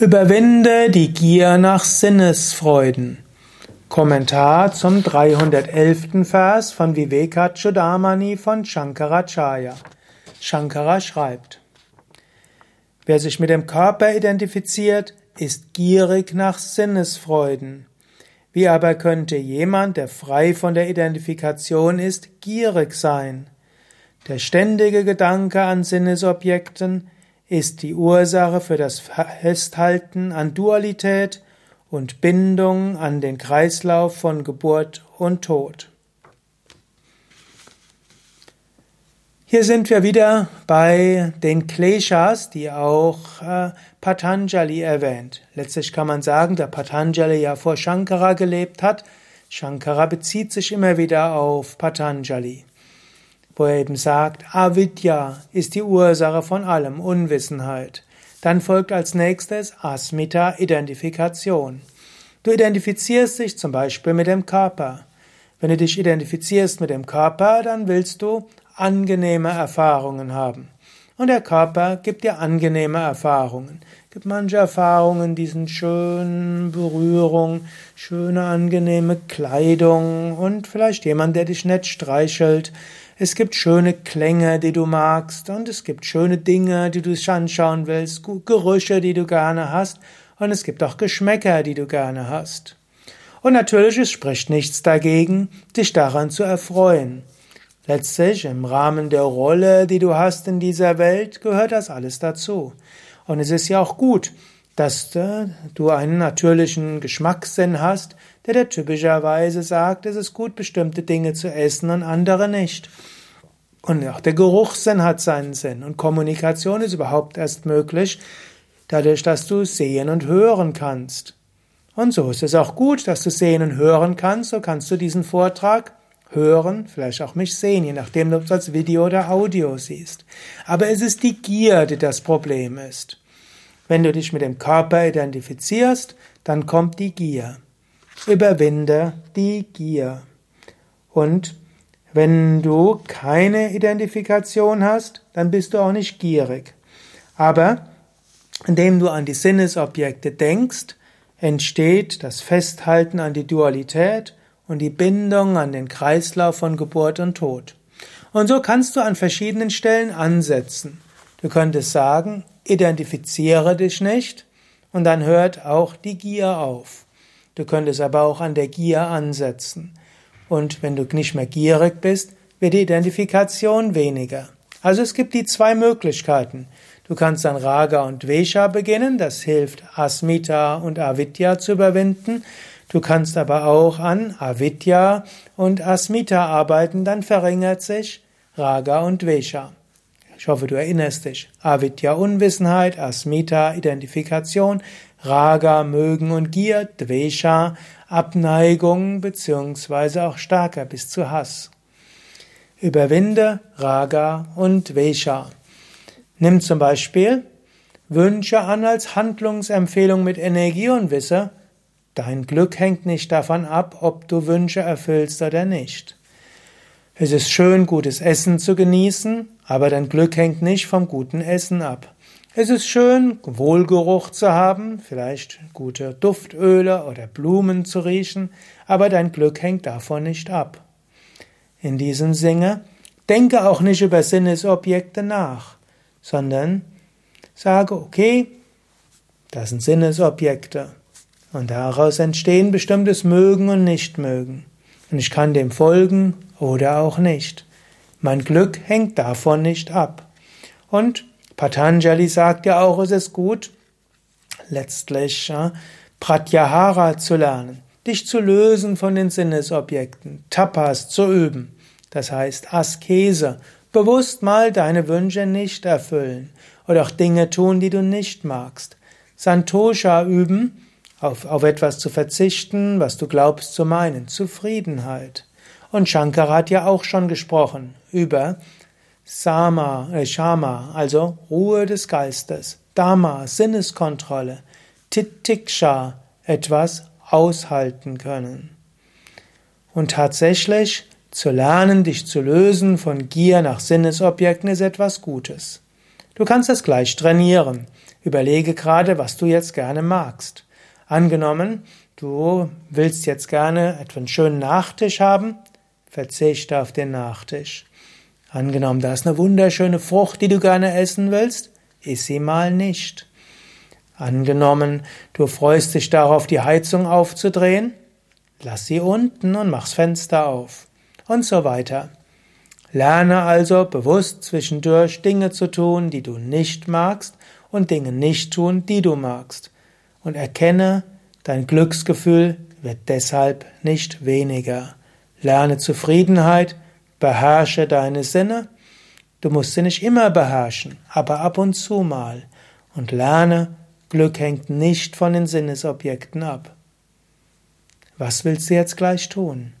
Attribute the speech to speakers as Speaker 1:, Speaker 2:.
Speaker 1: Überwinde die Gier nach Sinnesfreuden. Kommentar zum 311. Vers von Vivekachudamani von Shankaracharya. Shankara schreibt, Wer sich mit dem Körper identifiziert, ist gierig nach Sinnesfreuden. Wie aber könnte jemand, der frei von der Identifikation ist, gierig sein? Der ständige Gedanke an Sinnesobjekten ist die Ursache für das Festhalten an Dualität und Bindung an den Kreislauf von Geburt und Tod. Hier sind wir wieder bei den Kleshas, die auch äh, Patanjali erwähnt. Letztlich kann man sagen, da Patanjali ja vor Shankara gelebt hat, Shankara bezieht sich immer wieder auf Patanjali wo er eben sagt, Avidya ist die Ursache von allem, Unwissenheit. Dann folgt als nächstes Asmita, Identifikation. Du identifizierst dich zum Beispiel mit dem Körper. Wenn du dich identifizierst mit dem Körper, dann willst du angenehme Erfahrungen haben. Und der Körper gibt dir angenehme Erfahrungen. Gibt manche Erfahrungen, diesen schönen Berührung, schöne angenehme Kleidung und vielleicht jemand, der dich nett streichelt. Es gibt schöne Klänge, die du magst, und es gibt schöne Dinge, die du anschauen willst, Gerüche, die du gerne hast, und es gibt auch Geschmäcker, die du gerne hast. Und natürlich, es spricht nichts dagegen, dich daran zu erfreuen. Letztlich, im Rahmen der Rolle, die du hast in dieser Welt, gehört das alles dazu. Und es ist ja auch gut, dass du einen natürlichen Geschmackssinn hast, der dir typischerweise sagt, es ist gut, bestimmte Dinge zu essen und andere nicht. Und auch der Geruchssinn hat seinen Sinn. Und Kommunikation ist überhaupt erst möglich, dadurch, dass du sehen und hören kannst. Und so ist es auch gut, dass du sehen und hören kannst. So kannst du diesen Vortrag hören, vielleicht auch mich sehen, je nachdem, ob du es als Video oder Audio siehst. Aber es ist die Gier, die das Problem ist. Wenn du dich mit dem Körper identifizierst, dann kommt die Gier. Überwinde die Gier. Und wenn du keine Identifikation hast, dann bist du auch nicht gierig. Aber indem du an die Sinnesobjekte denkst, entsteht das Festhalten an die Dualität und die Bindung an den Kreislauf von Geburt und Tod. Und so kannst du an verschiedenen Stellen ansetzen. Du könntest sagen, identifiziere dich nicht und dann hört auch die Gier auf. Du könntest aber auch an der Gier ansetzen. Und wenn du nicht mehr gierig bist, wird die Identifikation weniger. Also es gibt die zwei Möglichkeiten. Du kannst an Raga und Vesha beginnen, das hilft Asmita und Avidya zu überwinden. Du kannst aber auch an Avidya und Asmita arbeiten, dann verringert sich Raga und Vesha. Ich hoffe, du erinnerst dich. Avidya Unwissenheit, Asmita Identifikation, Raga Mögen und Gier, Dvesha Abneigung beziehungsweise auch stärker bis zu Hass. Überwinde Raga und Dvesha. Nimm zum Beispiel Wünsche an als Handlungsempfehlung mit Energie und wisse, dein Glück hängt nicht davon ab, ob du Wünsche erfüllst oder nicht. Es ist schön, gutes Essen zu genießen, aber dein Glück hängt nicht vom guten Essen ab. Es ist schön, Wohlgeruch zu haben, vielleicht gute Duftöle oder Blumen zu riechen, aber dein Glück hängt davon nicht ab. In diesem Sinne, denke auch nicht über Sinnesobjekte nach, sondern sage, okay, das sind Sinnesobjekte und daraus entstehen bestimmtes Mögen und Nichtmögen. Und ich kann dem folgen oder auch nicht. Mein Glück hängt davon nicht ab. Und Patanjali sagt ja auch, es ist gut, letztlich ja, Pratyahara zu lernen, dich zu lösen von den Sinnesobjekten, Tapas zu üben. Das heißt Askese, bewusst mal deine Wünsche nicht erfüllen oder auch Dinge tun, die du nicht magst. Santosha üben, auf, auf etwas zu verzichten, was du glaubst zu meinen, Zufriedenheit. Und Shankara hat ja auch schon gesprochen über Sama, äh Shama, also Ruhe des Geistes, Dhamma, Sinneskontrolle, Titiksha, etwas aushalten können. Und tatsächlich zu lernen, dich zu lösen von Gier nach Sinnesobjekten ist etwas Gutes. Du kannst das gleich trainieren. Überlege gerade, was du jetzt gerne magst. Angenommen, du willst jetzt gerne etwa einen schönen Nachtisch haben, verzichte auf den Nachtisch. Angenommen, da ist eine wunderschöne Frucht, die du gerne essen willst, iss sie mal nicht. Angenommen, du freust dich darauf, die Heizung aufzudrehen, lass sie unten und mach's Fenster auf. Und so weiter. Lerne also bewusst zwischendurch Dinge zu tun, die du nicht magst, und Dinge nicht tun, die du magst. Und erkenne, dein Glücksgefühl wird deshalb nicht weniger. Lerne Zufriedenheit, beherrsche deine Sinne. Du musst sie nicht immer beherrschen, aber ab und zu mal. Und lerne, Glück hängt nicht von den Sinnesobjekten ab. Was willst du jetzt gleich tun?